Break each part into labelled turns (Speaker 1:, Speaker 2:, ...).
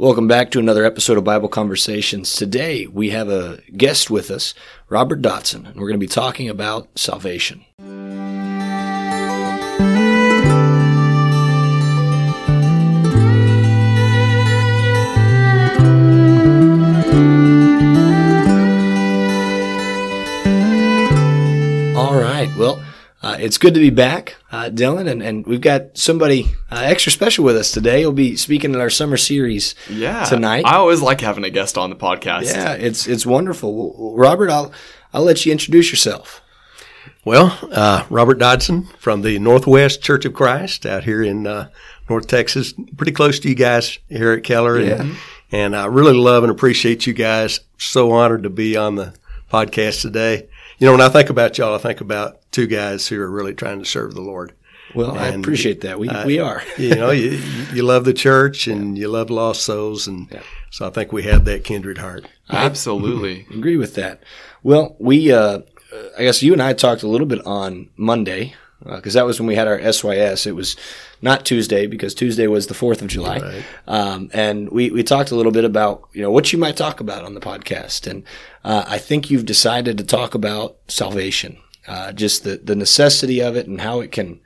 Speaker 1: Welcome back to another episode of Bible Conversations. Today we have a guest with us, Robert Dodson, and we're going to be talking about salvation. It's good to be back, uh, Dylan, and, and we've got somebody uh, extra special with us today. He'll be speaking in our summer series
Speaker 2: Yeah,
Speaker 1: tonight.
Speaker 2: I always like having a guest on the podcast.
Speaker 1: yeah, it's it's wonderful. Well, Robert, I'll I'll let you introduce yourself.
Speaker 3: Well, uh, Robert Dodson from the Northwest Church of Christ out here in uh, North Texas, pretty close to you guys here at Keller. And, and I really love and appreciate you guys. So honored to be on the podcast today. You know, when I think about y'all, I think about two guys who are really trying to serve the Lord.
Speaker 1: Well, I appreciate that. We we are.
Speaker 3: You know, you, you love the church and you love lost souls. And so I think we have that kindred heart.
Speaker 2: absolutely.
Speaker 1: agree with that. Well, we, uh, I guess you and I talked a little bit on Monday because that was when we had our SYS. It was not Tuesday because Tuesday was the Fourth of July,
Speaker 3: Right.
Speaker 1: um, and we we talked a little bit about you know what you might talk about on the podcast, and uh, I think you've decided to talk about salvation, uh, just the the necessity of it and how it can,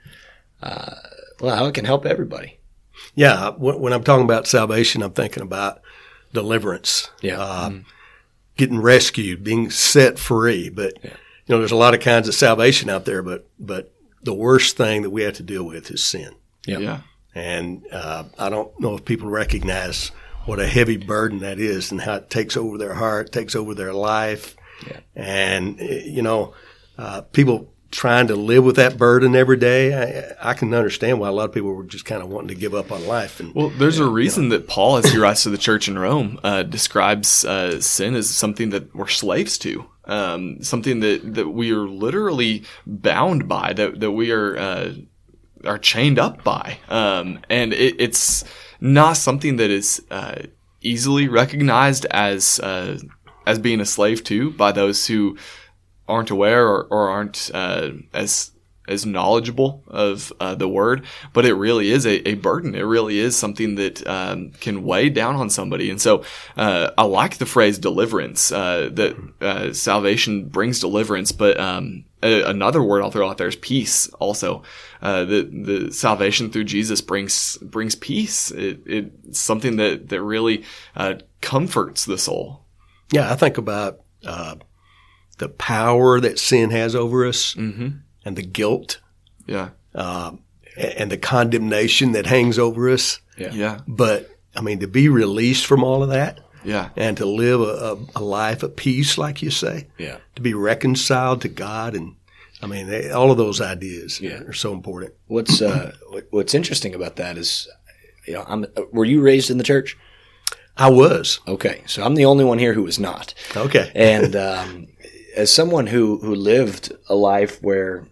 Speaker 1: uh, well, how it can help everybody.
Speaker 3: Yeah, when when I'm talking about salvation, I'm thinking about deliverance.
Speaker 1: Yeah.
Speaker 3: Uh, Getting rescued, being set free. But, you know, there's a lot of kinds of salvation out there, but, but the worst thing that we have to deal with is sin.
Speaker 1: Yeah.
Speaker 2: Yeah.
Speaker 3: And, uh, I don't know if people recognize what a heavy burden that is and how it takes over their heart, takes over their life.
Speaker 1: Yeah.
Speaker 3: And, eh, you know, uh, people trying to live with that burden every day, I, I can understand why a lot of people were just kind of wanting to give up on life. And,
Speaker 2: Well, there's a reason that Paul, as he writes to the church in Rome, uh, describes uh, sin as something that we're slaves to, um, something that, that we are literally bound by, that that we are uh, are chained up by, um, and it, it's not something that is uh, easily recognized as uh, as being a slave to by those who aren't aware or, or aren't uh, as as knowledgeable of uh, the word, but it really is a, a burden. It really is something that um, can weigh down on somebody. And so uh, I like the phrase deliverance, uh, that uh, salvation brings deliverance, but um, a, another word I'll throw out there is peace also. Uh, the, the salvation through Jesus brings brings peace. It, it's something that, that really uh, comforts the soul.
Speaker 3: Yeah, I think about the power that sin has over us and the guilt
Speaker 2: Yeah.
Speaker 3: uh, and the condemnation that hangs over us.
Speaker 1: Yeah.
Speaker 2: Yeah.
Speaker 3: But I mean, to be released from all of that
Speaker 2: Yeah.
Speaker 3: and to live a, a, a life of peace, like you say,
Speaker 1: Yeah.
Speaker 3: to be reconciled to God. And I mean, they, all of those ideas
Speaker 1: Yeah.
Speaker 3: are so important.
Speaker 1: What's uh, what's interesting about that is, you know, I'm, were you raised in the church?
Speaker 3: I was.
Speaker 1: Okay, so I'm the only one here who was not.
Speaker 3: Okay.
Speaker 1: And um, as someone who who lived a life where,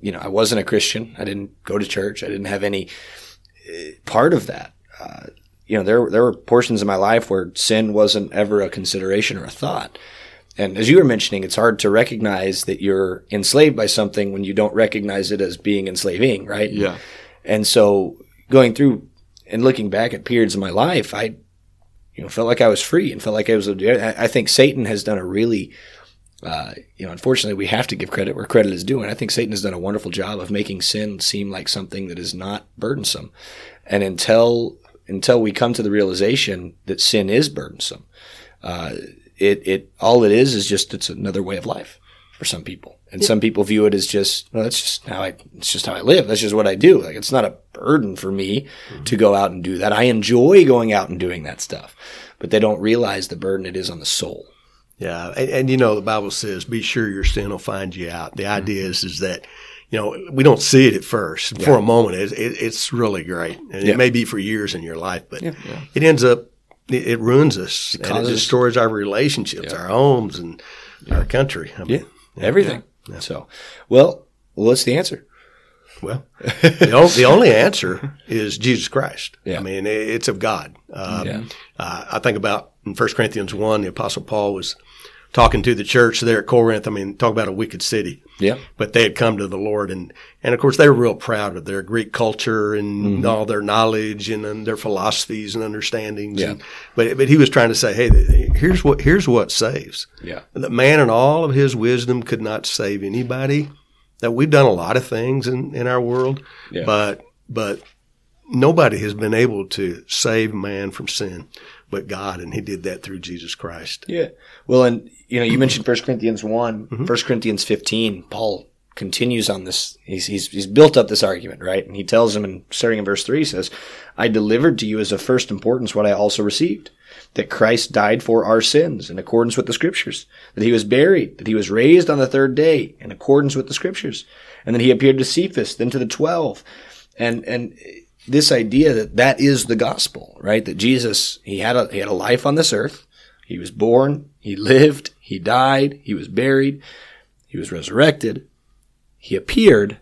Speaker 1: you know, I wasn't a Christian, I didn't go to church, I didn't have any uh, part of that. Uh, you know, there there were portions of my life where sin wasn't ever a consideration or a thought. And as you were mentioning, it's hard to recognize that you're enslaved by something when you don't recognize it as being enslaving, right?
Speaker 2: Yeah.
Speaker 1: And so going through and looking back at periods of my life, I, you know, felt like I was free and felt like I was. I think Satan has done a really, uh, you know, unfortunately, we have to give credit where credit is due, and I think Satan has done a wonderful job of making sin seem like something that is not burdensome. And until until we come to the realization that sin is burdensome, uh, it it all it is is just it's another way of life for some people. And some people view it as just, well, that's just how I, it's just how I live. That's just what I do. Like, it's not a burden for me mm-hmm. to go out and do that. I enjoy going out and doing that stuff, but they don't realize the burden it is on the soul.
Speaker 3: Yeah, and, and you know the Bible says, "Be sure your sin will find you out." The idea mm-hmm. is is that you know we don't see it at first. For a moment, it, it, it's really great, and
Speaker 1: Yeah.
Speaker 3: it may be for years in your life, but
Speaker 1: Yeah.
Speaker 3: it ends up it, it ruins us and
Speaker 1: causes-
Speaker 3: it destroys our relationships, our homes, and our country. I mean,
Speaker 1: Everything. So, well, what's the answer?
Speaker 3: Well, the, o- the only answer is Jesus Christ.
Speaker 1: Yeah.
Speaker 3: I mean, it's of God. Um,
Speaker 1: Yeah.
Speaker 3: uh, I think about in 1 Corinthians 1, the Apostle Paul was talking to the church there at Corinth. I mean, talk about a wicked city.
Speaker 1: Yeah.
Speaker 3: But they had come to the Lord and, and of course they were real proud of their Greek culture and
Speaker 1: Mm-hmm.
Speaker 3: all their knowledge and, and their philosophies and understandings.
Speaker 1: Yeah.
Speaker 3: And, but, but he was trying to say, Hey, here's what, here's what saves.
Speaker 1: Yeah.
Speaker 3: The man in all of his wisdom could not save anybody. That we've done a lot of things in, in our world,
Speaker 1: Yeah.
Speaker 3: but, but nobody has been able to save man from sin but God, and he did that through Jesus Christ.
Speaker 1: Yeah. Well, and you know, you mentioned 1 Corinthians one, mm-hmm. 1 Corinthians 15, Paul continues on this. He's, he's, he's built up this argument, right? And he tells him, and starting in verse 3, he says, I delivered to you as of first importance what I also received that Christ died for our sins in accordance with the scriptures, that he was buried, that he was raised on the third day in accordance with the scriptures, and then he appeared to Cephas, then to the twelve. And, and this idea that that is the gospel, right? That Jesus, he had a, he had a life on this earth. He was born, he lived, he died, he was buried, he was resurrected, he appeared,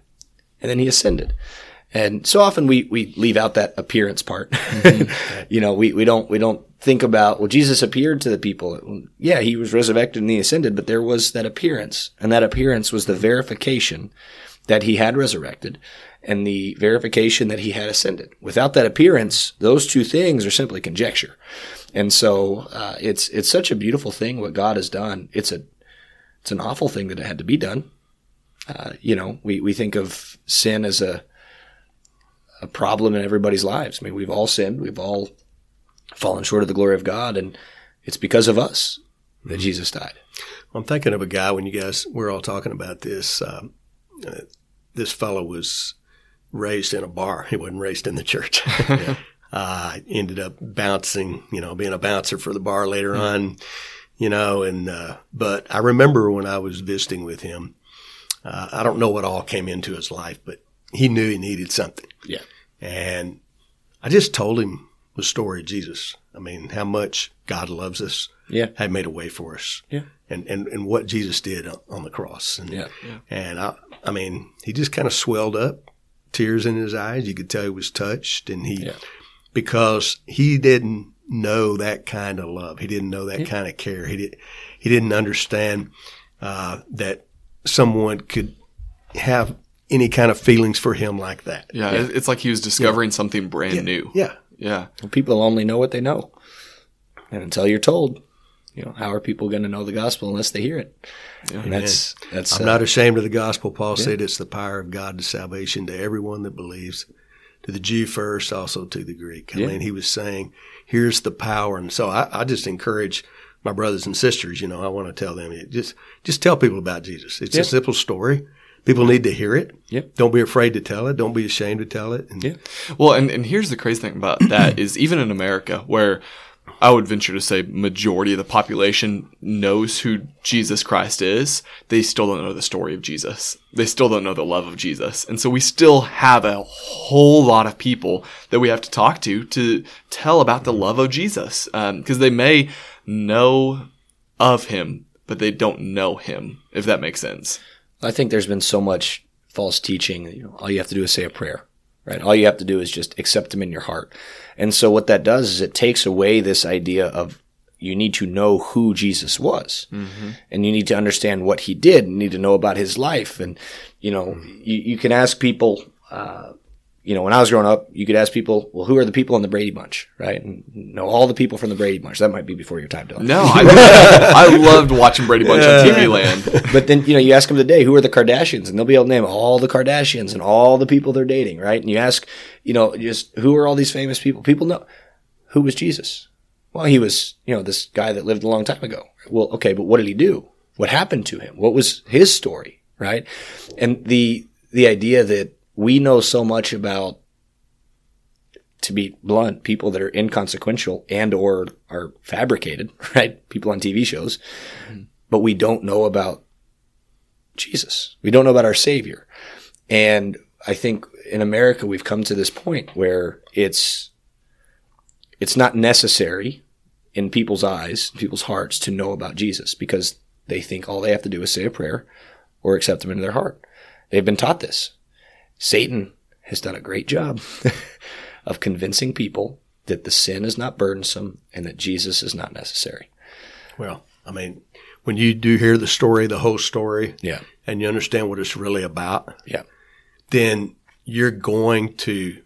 Speaker 1: and then he ascended. And so often we, we leave out that appearance part. Mm-hmm. you know, we, we don't, we don't think about, well, Jesus appeared to the people. Yeah, he was resurrected and he ascended, but there was that appearance. And that appearance was the verification that he had resurrected and the verification that he had ascended. Without that appearance, those two things are simply conjecture. And so, uh, it's, it's such a beautiful thing what God has done. It's a, it's an awful thing that it had to be done. Uh, you know, we, we think of sin as a, a problem in everybody's lives. I mean, we've all sinned. We've all fallen short of the glory of God. And it's because of us that Jesus died.
Speaker 3: I'm thinking of a guy when you guys we're all talking about this. Um, uh, this fellow was raised in a bar. He wasn't raised in the church. uh, ended up bouncing, you know, being a bouncer for the bar later on, you know, and, uh, but I remember when I was visiting with him, uh, I don't know what all came into his life, but he knew he needed something.
Speaker 1: Yeah.
Speaker 3: And I just told him the story of Jesus. I mean, how much God loves us.
Speaker 1: Yeah.
Speaker 3: Had made a way for us.
Speaker 1: Yeah.
Speaker 3: And, and, and what Jesus did on, on the cross. And,
Speaker 1: Yeah.
Speaker 3: and I, I mean, he just kind of swelled up, tears in his eyes. You could tell he was touched and he,
Speaker 1: Yeah.
Speaker 3: because he didn't know that kind of love. He didn't know that kind of care. He did, he didn't understand, uh, that someone could have any kind of feelings for him like that.
Speaker 2: Yeah, it- it's like he was discovering something brand new.
Speaker 3: Yeah.
Speaker 2: Yeah.
Speaker 1: Well, people only know what they know. And until you're told, you know, how are people going to know the gospel unless they hear it? and that's, that's,
Speaker 3: I'm
Speaker 1: uh,
Speaker 3: not ashamed of the gospel. Paul said it's the power of God to salvation to everyone that believes, to the Jew first, also to the Greek. I
Speaker 1: Yeah.
Speaker 3: mean, he was saying, here's the power. And so I, I just encourage my brothers and sisters, you know, I want to tell them, just, just tell people about Jesus. It's
Speaker 1: Yeah.
Speaker 3: a simple story. People need to hear it.
Speaker 1: Yeah.
Speaker 3: Don't be afraid to tell it. Don't be ashamed to tell it. And
Speaker 1: Yeah.
Speaker 2: Well, and, and here's the crazy thing about that is even in America, where I would venture to say majority of the population knows who Jesus Christ is, they still don't know the story of Jesus. They still don't know the love of Jesus. And so we still have a whole lot of people that we have to talk to to tell about the love of Jesus. Um, because they may know of him, but they don't know him, if that makes sense.
Speaker 1: I think there's been so much false teaching. You know, all you have to do is say a prayer, right? All you have to do is just accept them in your heart. And so what that does is it takes away this idea of you need to know who Jesus was, and you need to understand what He did. You need to know about His life, and you know, you, you can ask people. Uh, you know, when I was growing up, you could ask people, well, who are the people in the Brady Bunch, right? And know all the people from the Brady Bunch. That might be before your time, Dylan.
Speaker 2: No, I, I loved watching Brady Bunch on TV Land.
Speaker 1: But then, you know, you ask them today, who are the Kardashians? And they'll be able to name all the Kardashians and all the people they're dating, right? And you ask, you know, just who are all these famous people? People know who was Jesus? Well, he was, you know, this guy that lived a long time ago. Well, okay, but what did he do? What happened to him? What was his story, right? And the, the idea that we know so much about, to be blunt, people that are inconsequential and or are fabricated, right? People on TV shows, mm-hmm. but we don't know about Jesus. We don't know about our Savior. And I think in America we've come to this point where it's it's not necessary in people's eyes, people's hearts to know about Jesus because they think all they have to do is say a prayer or accept him into their heart. They've been taught this. Satan has done a great job of convincing people that the sin is not burdensome and that Jesus is not necessary.
Speaker 3: Well, I mean, when you do hear the story, the whole story,
Speaker 1: Yeah.
Speaker 3: and you understand what it's really about,
Speaker 1: Yeah.
Speaker 3: then you're going to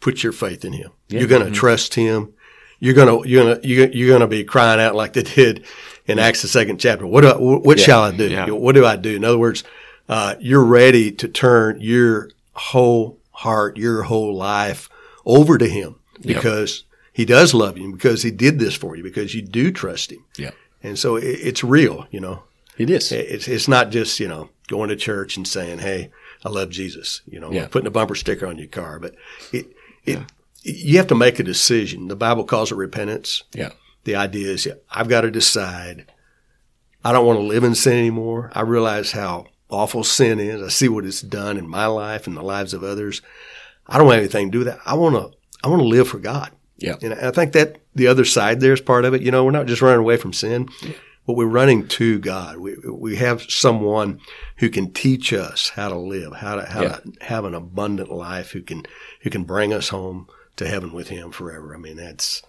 Speaker 3: put your faith in him. You're going to trust him. You're going to you're going to you're, you're going to be crying out like they did in Acts the second chapter. What do I, what
Speaker 1: Yeah.
Speaker 3: shall I do?
Speaker 2: Yeah.
Speaker 3: What do I do? In other words, uh, you're ready to turn your whole heart, your whole life over to him because he does love you, because he did this for you, because you do trust him.
Speaker 1: Yeah.
Speaker 3: And so it, it's real, you know.
Speaker 1: It is.
Speaker 3: It's it's not just you know going to church and saying, "Hey, I love Jesus," you know,
Speaker 1: Yeah.
Speaker 3: putting a bumper sticker on your car, but it it you have to make a decision. The Bible calls it repentance.
Speaker 1: Yeah.
Speaker 3: The idea is I've got to decide. I don't want to live in sin anymore. I realize how awful sin is. I see what it's done in my life and the lives of others. I don't want anything to do with that. I want to I want to live for God.
Speaker 1: Yeah.
Speaker 3: And I think that the other side there is part of it. You know, we're not just running away from sin, but we're running to God. We we have someone who can teach us how to live, how to how
Speaker 1: Yeah.
Speaker 3: to have an abundant life, who can who can bring us home to heaven with Him forever. I mean, that's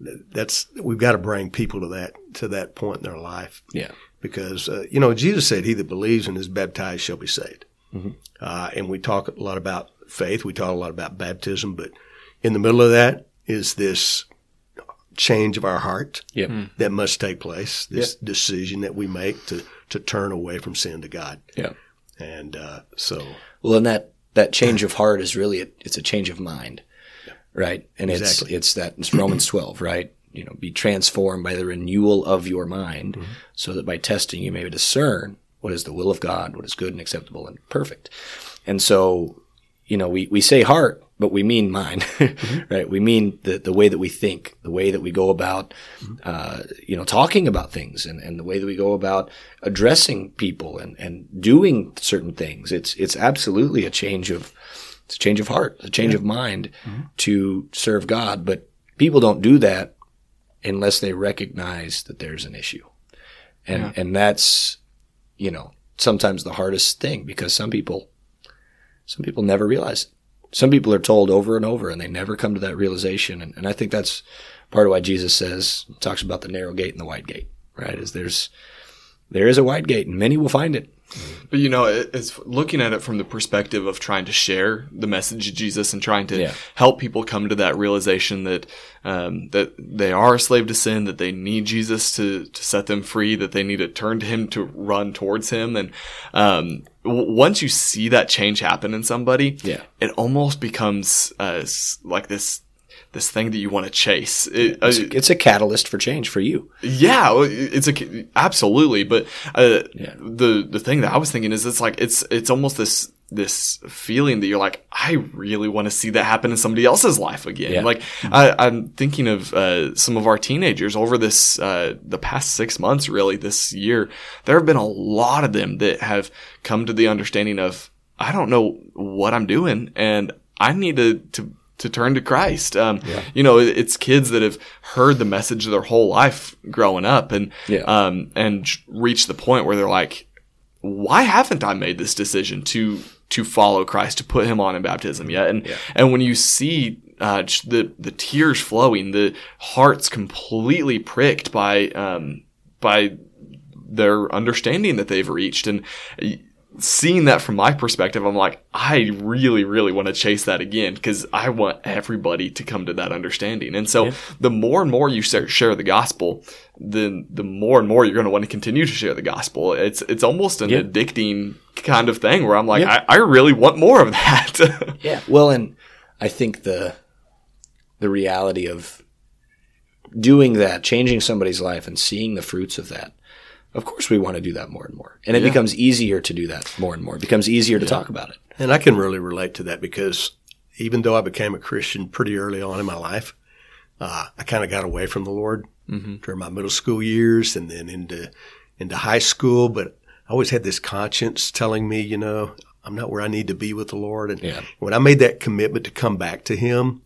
Speaker 3: that's we've got to bring people to that to that point in their life
Speaker 1: Yeah.
Speaker 3: Because uh, you know Jesus said, "He that believes and is baptized shall be saved." Uh, and we talk a lot about faith. We talk a lot about baptism, but in the middle of that is this change of our heart
Speaker 1: Yeah.
Speaker 3: that must take place. This decision that we make to to turn away from sin to God,
Speaker 1: Yeah.
Speaker 3: and uh, so
Speaker 1: Well, and that that change of heart is really a, it's a change of mind, right? And
Speaker 3: Exactly.
Speaker 1: it's it's that it's Romans twelve, right? You know, be transformed by the renewal of your mind,
Speaker 3: Mm-hmm.
Speaker 1: so that by testing you may discern what is the will of God, what is good and acceptable and perfect. And so, you know, we we say heart, but we mean mind,
Speaker 3: Mm-hmm.
Speaker 1: right? We mean the the way that we think, the way that we go about,
Speaker 3: Mm-hmm.
Speaker 1: uh, you know, talking about things, and, and the way that we go about addressing people and and doing certain things. It's it's absolutely a change of it's a change of heart, a change of mind to serve God. But people don't do that unless they recognize that there's an issue. And and that's you know, sometimes the hardest thing because some people some people never realize it. Some people are told over and over and they never come to that realization. And, and I think that's part of why Jesus says, talks about the narrow gate and the wide gate, right? Is there's, there is a wide gate and many will find it.
Speaker 2: But you know, it- it's looking at it from the perspective of trying to share the message of Jesus and trying to
Speaker 1: Yeah.
Speaker 2: help people come to that realization that um, that they are a slave to sin, that they need Jesus to to set them free, that they need to turn to Him to run towards Him, and um, w- once you see that change happen in somebody,
Speaker 1: Yeah.
Speaker 2: it almost becomes uh, like this this thing that you want to chase. It, uh,
Speaker 1: It's, it's a catalyst for change for you.
Speaker 2: yeah, it's a absolutely, but uh,
Speaker 1: Yeah.
Speaker 2: the the thing that I was thinking is it's like it's it's almost this this feeling that you're like I really want to see that happen in somebody else's life again.
Speaker 1: Yeah.
Speaker 2: Like I, I'm thinking of uh, some of our teenagers over this uh, the past six months, really this year. There have been a lot of them that have come to the understanding of I don't know what I'm doing, and I need to to to turn to Christ. Um, You know, it's kids that have heard the message their whole life growing up, and
Speaker 1: Yeah.
Speaker 2: um, and reach the point where they're like, "Why haven't I made this decision to to follow Christ, to put Him on in baptism yet?" And and when you see uh, the the tears flowing, the hearts completely pricked by um, by their understanding that they've reached, and seeing that from my perspective, I'm like, I really, really want to chase that again because I want everybody to come to that understanding. And so the more and more you share the gospel, then the more and more you're going to want to continue to share the gospel. It's, it's almost an
Speaker 1: Yeah.
Speaker 2: addicting kind of thing where I'm like,
Speaker 1: Yeah.
Speaker 2: I, I really want more of that.
Speaker 1: Yeah. Well, and I think the the reality of doing that, changing somebody's life and seeing the fruits of that. Of course we want to do that more and more. And it
Speaker 2: Yeah.
Speaker 1: becomes easier to do that more and more. It becomes easier to talk about it.
Speaker 3: And I can really relate to that because even though I became a Christian pretty early on in my life, uh, I kind of got away from the Lord during my middle school years and then into into high school. But I always had this conscience telling me, you know, I'm not where I need to be with the Lord. And
Speaker 1: Yeah.
Speaker 3: when I made that commitment to come back to Him,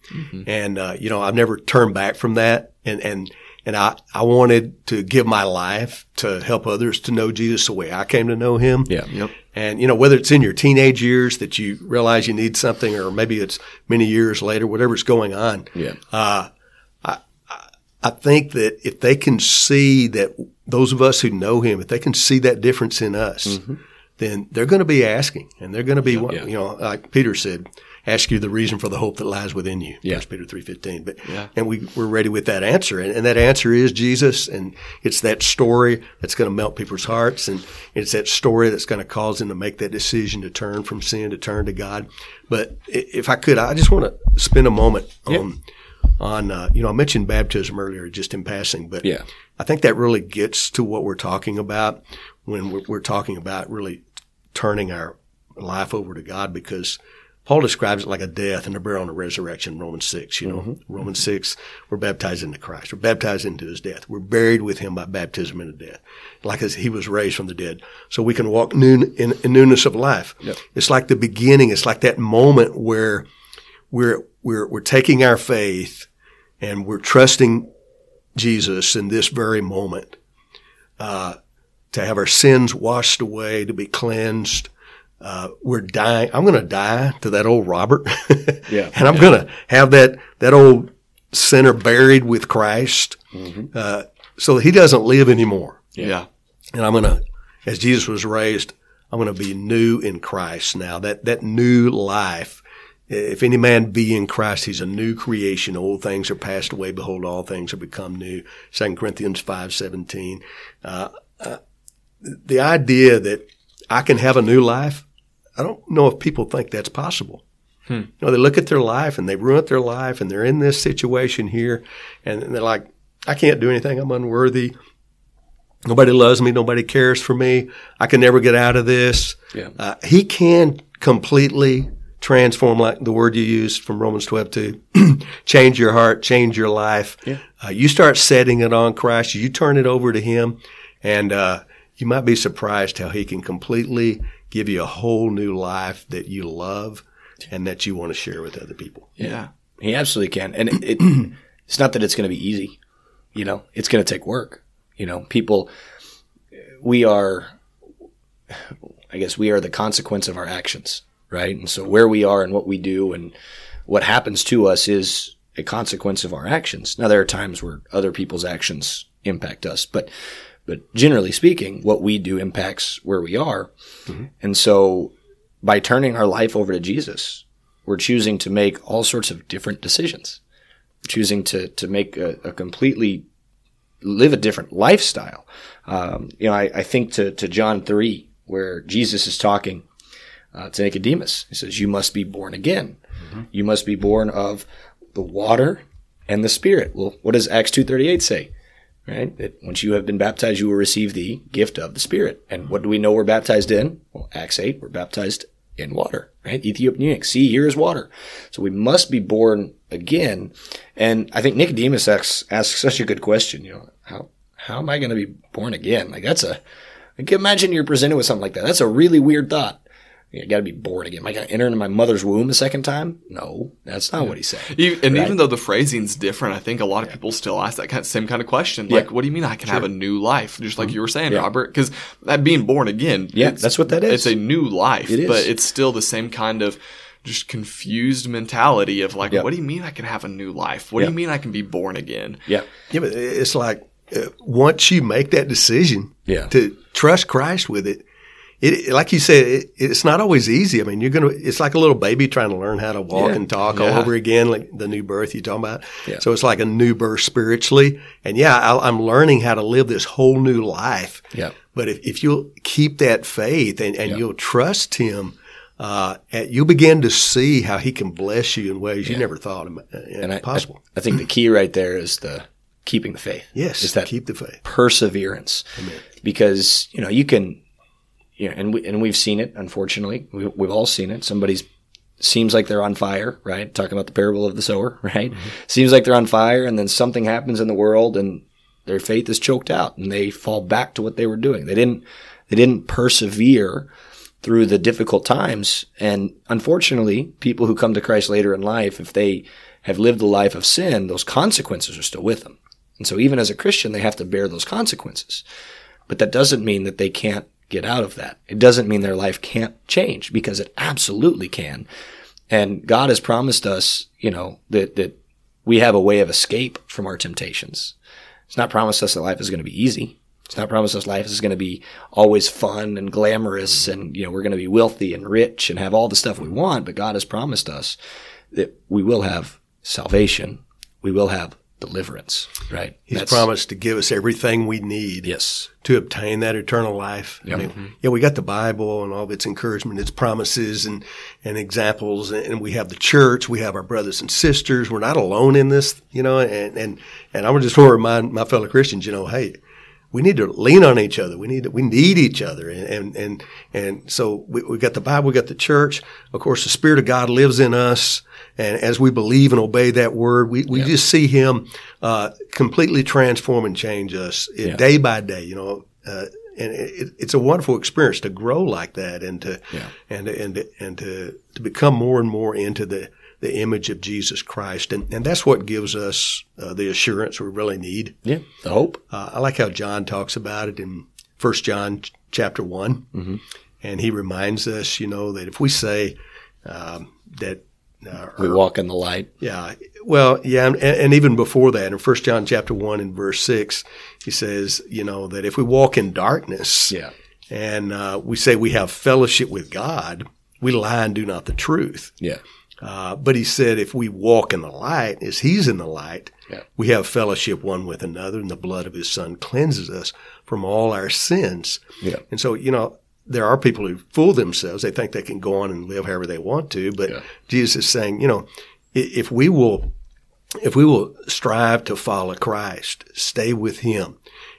Speaker 3: and uh, you know, I've never turned back from that. And and and I I wanted to give my life to help others to know Jesus the way I came to know Him.
Speaker 1: Yeah.
Speaker 2: yep.
Speaker 3: And, you know, whether it's in your teenage years that you realize you need something or maybe it's many years later, whatever's going on.
Speaker 1: Yeah.
Speaker 3: Uh, I think that if they can see that those of us who know Him, if they can see that difference in us, then they're going to be asking, and they're going to be,
Speaker 1: Yeah.
Speaker 3: you know, like Peter said, ask you the reason for the hope that lies within you.
Speaker 1: Yeah.
Speaker 3: 1 Peter three fifteen. But
Speaker 2: Yeah.
Speaker 3: and we we're ready with that answer, and, and that answer is Jesus, and it's that story that's going to melt people's hearts, and it's that story that's going to cause them to make that decision to turn from sin to turn to God. But if I could, I just want to spend a moment on on uh, you know I mentioned baptism earlier just in passing, but
Speaker 1: Yeah.
Speaker 3: I think that really gets to what we're talking about when we're, we're talking about really turning our life over to God because Paul describes it like a death and a burial and a resurrection, Romans 6. You know, Romans 6, we're baptized into Christ. We're baptized into his death. We're buried with him by baptism into death, like as he was raised from the dead. So we can walk noon, in, in newness of life. It's like the beginning. It's like that moment where we're, we're, we're taking our faith and we're trusting Jesus in this very moment uh, to have our sins washed away, to be cleansed. Uh, we're dying. I'm going to die to that old Robert,
Speaker 1: Yeah.
Speaker 3: and I'm going to have that that old sinner buried with Christ, uh, so that he doesn't live anymore.
Speaker 2: Yeah.
Speaker 3: And I'm going to, as Jesus was raised, I'm going to be new in Christ now. That that new life. If any man be in Christ, he's a new creation. Old things are passed away. Behold, all things are become new. Second Corinthians five seventeen. Uh, uh, the idea that I can have a new life, I don't know if people think that's possible. You know, they look at their life and they've ruined their life and they're in this situation here and they're like, I can't do anything. I'm unworthy. Nobody loves me. Nobody cares for me. I can never get out of this.
Speaker 1: Yeah.
Speaker 3: Uh, he can completely transform, like the word you used from Romans 12 to change your heart, change your life.
Speaker 1: Yeah.
Speaker 3: Uh, you start setting it on Christ. You turn it over to Him, and uh, you might be surprised how He can completely give you a whole new life that you love and that you want to share with other people.
Speaker 2: Yeah.
Speaker 1: He absolutely can. And it, it it's not that it's going to be easy. You know, it's going to take work. You know, people, we are, I guess we are the consequence of our actions, right? And so where we are and what we do and what happens to us is a consequence of our actions. Now, there are times where other people's actions impact us, but, but generally speaking, what we do impacts where we are. And so by turning our life over to Jesus, we're choosing to make all sorts of different decisions. choosing to to make a, a completely live a different lifestyle. Um, you know, I, I think to to John three where Jesus is talking uh, to Nicodemus. He says, "You must be born again. You must be born of the water and the Spirit." Well, what does Acts two thirty eight say? Right, that once you have been baptized, you will receive the gift of the Spirit. And what do we know we're baptized in? Well, Acts eight, we're baptized in water. Right, Ethiopian eunuch. See, here is water. So we must be born again. And I think Nicodemus asks, asks such a good question. You know, how how am I going to be born again? Like that's a imagine you're presented with something like that. That's a really weird thought. You got to be born again. Am I going to enter into my mother's womb a second time? No, that's not what he said.
Speaker 2: E- And
Speaker 1: Right.
Speaker 2: even though the phrasing's different, I think a lot of people still ask that kind of, same kind of question. Like, what do you mean I can have a new life? Just like you were saying,
Speaker 1: Mm-hmm. Yeah.
Speaker 2: Robert, because that being born again,
Speaker 1: Yeah, that's what that is.
Speaker 2: It's a new life,
Speaker 1: It is.
Speaker 2: but it's still the same kind of just confused mentality of like,
Speaker 1: Yeah.
Speaker 2: what do you mean I can have a new life? What do you mean I can be born again?
Speaker 1: Yeah,
Speaker 3: Yeah, but it's like uh, once you make that decision
Speaker 1: Yeah.
Speaker 3: to trust Christ with it, it like you said, it, it's not always easy. I mean, you're gonna. It's like a little baby trying to learn how to walk
Speaker 1: Yeah.
Speaker 3: and talk
Speaker 2: Yeah.
Speaker 3: all over again, like the new birth you're talking about.
Speaker 1: Yeah.
Speaker 3: So it's like a new birth spiritually, and yeah, I, I'm learning how to live this whole new life.
Speaker 1: Yeah.
Speaker 3: But if, if you'll keep that faith and, and you'll trust Him, uh, you'll begin to see how He can bless you in ways you never thought uh,
Speaker 1: and I,
Speaker 3: possible.
Speaker 1: I, I think the key right there is the keeping the faith.
Speaker 3: yes,
Speaker 1: is that
Speaker 3: keep the faith.
Speaker 1: perseverance because you know you can know and we and we've seen it unfortunately. We, we've all seen it. Somebody's seems like they're on fire right? Talking about the parable of the sower right? Mm-hmm. Seems like they're on fire and then something happens in the world and their faith is choked out and they fall back to what they were doing. They didn't they didn't persevere through the difficult times and unfortunately people who come to Christ later in life if they have lived a life of sin those consequences are still with them. And so even as a Christian, they have to bear those consequences. But that doesn't mean that they can't get out of that. It doesn't mean their life can't change because it absolutely can. And God has promised us, you know, that, that we have a way of escape from our temptations. It's not promised us that life is going to be easy. It's not promised us life is going to be always fun and glamorous and, you know, we're going to be wealthy and rich and have all the stuff we want, but God has promised us that we will have salvation. We will have deliverance, right?
Speaker 3: He's
Speaker 1: That's-
Speaker 3: promised to give us everything we need
Speaker 1: Yes.
Speaker 3: to obtain that eternal life. I mean, mm-hmm. yeah, we got the Bible and all of its encouragement, its promises and, and examples, and we have the church, we have our brothers and sisters. We're not alone in this, you know, and, and, and I would just want to remind my fellow Christians, you know, hey, we need to lean on each other. We need to, we need each other. And, and, and, and so we, we got the Bible, we got the church. Of course, the Spirit of God lives in us. And as we believe and obey that word, we, we just see him, uh, completely transform and change us uh,
Speaker 1: Yeah.
Speaker 3: day by day, you know, uh, and it, it's a wonderful experience to grow like that and to,
Speaker 1: Yeah.
Speaker 3: and, and, and to, to become more and more into the, the image of Jesus Christ. And, and that's what gives us uh, the assurance we really need.
Speaker 1: Yeah. The hope.
Speaker 3: Uh, I like how John talks about it in First John ch- chapter one,
Speaker 1: Mm-hmm.
Speaker 3: and he reminds us, you know, that if we say um, that, uh,
Speaker 1: We walk in the light.
Speaker 3: yeah, well, yeah, and, and even before that, in First John chapter one and verse six, he says, you know, that if we walk in darkness,
Speaker 1: Yeah.
Speaker 3: and uh, we say we have fellowship with God, we lie and do not the truth.
Speaker 1: Yeah.
Speaker 3: Uh, but he said, if we walk in the light, as he's in the light,
Speaker 1: Yeah.
Speaker 3: we have fellowship one with another, and the blood of his son cleanses us from all our sins.
Speaker 1: Yeah.
Speaker 3: And so, you know, there are people who fool themselves. They think they can go on and live however they want to. But
Speaker 1: Yeah.
Speaker 3: Jesus is saying, you know, if we will, if we will strive to follow Christ, stay with him,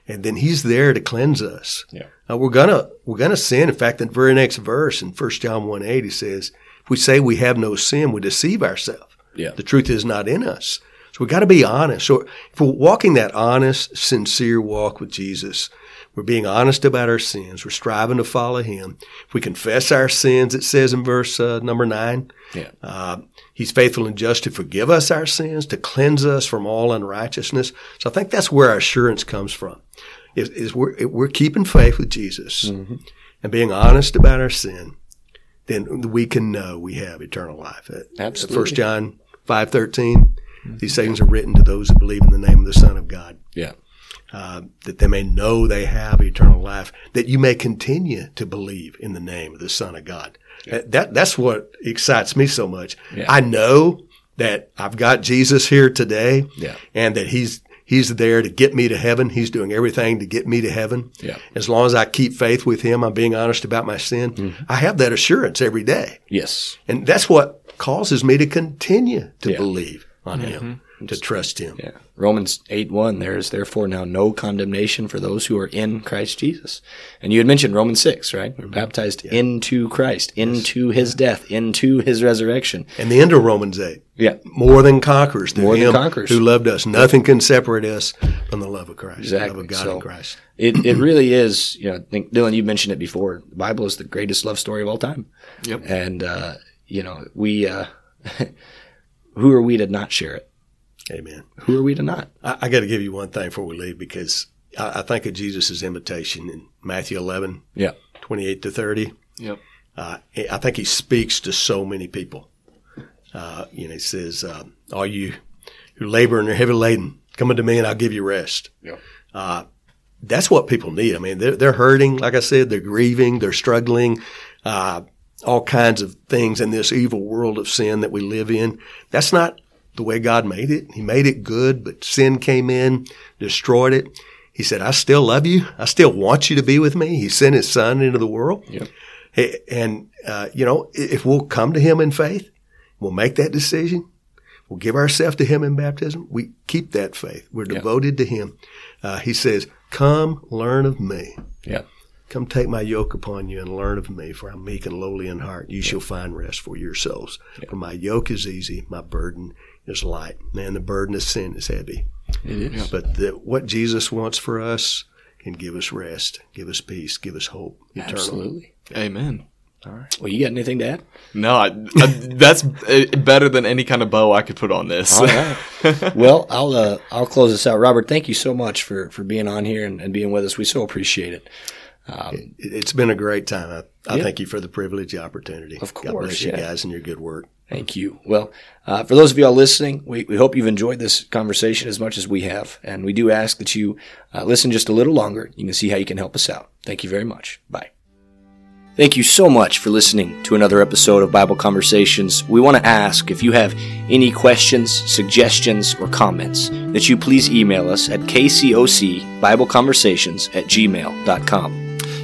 Speaker 3: and then he's there to cleanse us.
Speaker 1: Yeah.
Speaker 3: Uh, we're gonna we're gonna sin. In fact, in the very next verse in 1 John 1 8, he says, if we say we have no sin, we deceive ourselves.
Speaker 1: Yeah.
Speaker 3: The truth is not in us. So we got to be honest. So if we're walking that honest, sincere walk with Jesus, we're being honest about our sins. We're striving to follow Him. If we confess our sins, it says in verse uh, number nine,
Speaker 1: Yeah.
Speaker 3: uh, He's faithful and just to forgive us our sins, to cleanse us from all unrighteousness. So I think that's where our assurance comes from. Is, is we're, we're keeping faith with Jesus and being honest about our sin. Then we can know we have eternal life.
Speaker 1: Absolutely.
Speaker 3: First John five thirteen. These things are written to those who believe in the name of the Son of God,
Speaker 1: Yeah.
Speaker 3: uh, that they may know they have eternal life, that you may continue to believe in the name of the Son of God. That that's what excites me so much.
Speaker 1: Yeah.
Speaker 3: I know that I've got Jesus here today,
Speaker 1: Yeah.
Speaker 3: and that He's He's there to get me to heaven. He's doing everything to get me to heaven.
Speaker 1: Yeah.
Speaker 3: As long as I keep faith with Him, I'm being honest about my sin.
Speaker 1: Mm-hmm.
Speaker 3: I have that assurance every day.
Speaker 1: Yes.
Speaker 3: And that's what causes me to continue to
Speaker 1: Yeah. Mm-hmm.
Speaker 3: believe on him, to trust him.
Speaker 1: Yeah. Romans 8 1, there is therefore now no condemnation for those who are in Christ Jesus. And you had mentioned Romans 6, right? We're baptized into Christ, into his death, into his resurrection.
Speaker 3: And the end of Romans 8,
Speaker 1: Yeah.
Speaker 3: more than conquerors
Speaker 1: More than conquerors.
Speaker 3: who loved us. Nothing can separate us from the love of Christ, the love
Speaker 1: Exactly.
Speaker 3: of God
Speaker 1: So-
Speaker 3: in Christ.
Speaker 1: It, it really is, you know, I think, Dylan, you mentioned it before. The Bible is the greatest love story of all time.
Speaker 2: Yep.
Speaker 1: And, uh, you know, we, uh, who are we to not share it?
Speaker 3: Amen.
Speaker 1: Who are we to not?
Speaker 3: I, I got to give you one thing before we leave because I, I think of Jesus' invitation in Matthew 11,
Speaker 1: Yeah.
Speaker 3: 28 to 30.
Speaker 2: Yep.
Speaker 3: Uh, I think he speaks to so many people. Uh, you know, he says, uh, "All you who labor and are heavy laden, come unto me, and I'll give you rest."
Speaker 1: Yeah.
Speaker 3: Uh, that's what people need. I mean, they're they're hurting. Like I said, they're grieving, they're struggling, uh, all kinds of things in this evil world of sin that we live in. That's not the way God made it. He made it good, but sin came in, destroyed it. He said, "I still love you. I still want you to be with me." He sent His Son into the world.
Speaker 1: Yep.
Speaker 3: Hey, And, uh, you know, if we'll come to him in faith, we'll make that decision. We'll give ourselves to him in baptism. We keep that faith. We're
Speaker 1: Yeah.
Speaker 3: devoted to him. Uh, he says, come learn of me.
Speaker 1: Yeah.
Speaker 3: Come take my yoke upon you and learn of me, for I'm meek and lowly in heart. You shall find rest for your souls. For my yoke is easy, my burden is light. Man, the burden of sin is heavy.
Speaker 1: It is.
Speaker 3: But the, what Jesus wants for us can give us rest, give us peace, give us hope, eternal.
Speaker 1: Absolutely.
Speaker 2: Amen.
Speaker 1: All right. Well, you got anything to add?
Speaker 2: No, I, I, that's uh, better than any kind of bow I could put on this.
Speaker 1: All right. well, I'll uh, I'll close this out. Robert, thank you so much for for being on here and, and being with us. We so appreciate it.
Speaker 3: Um, it, has been a great time. I, I
Speaker 1: yeah.
Speaker 3: thank you for the privilege, the opportunity.
Speaker 1: Of course,
Speaker 3: God bless
Speaker 1: yeah.
Speaker 3: you guys and your good work.
Speaker 1: Thank you. Well, uh, for those of you all listening, we, we hope you've enjoyed this conversation as much as we have. And we do ask that you uh, listen just a little longer. You can see how you can help us out. Thank you very much. Bye. Thank you so much for listening to another episode of Bible Conversations. We want to ask if you have any questions, suggestions, or comments that you please email us at kcocbibleconversations at gmail.com.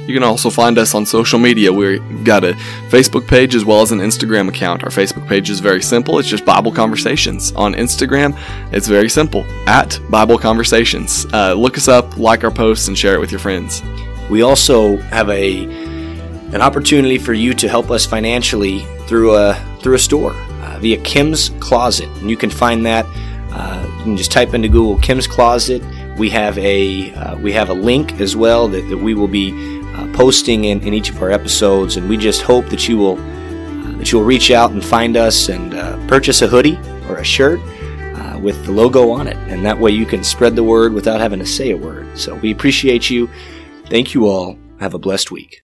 Speaker 2: You can also find us on social media. We've got a Facebook page as well as an Instagram account. Our Facebook page is very simple. It's just Bible Conversations. On Instagram, it's very simple at Bible Conversations. Uh, look us up, like our posts, and share it with your friends.
Speaker 1: We also have a an opportunity for you to help us financially through a through a store uh, via Kim's Kloset, and you can find that. Uh, you can just type into Google Kim's Kloset. We have a uh, we have a link as well that, that we will be uh, posting in, in each of our episodes, and we just hope that you will uh, that you'll reach out and find us and uh, purchase a hoodie or a shirt with the logo on it, and that way you can spread the word without having to say a word. So we appreciate you. Thank you all. Have a blessed week.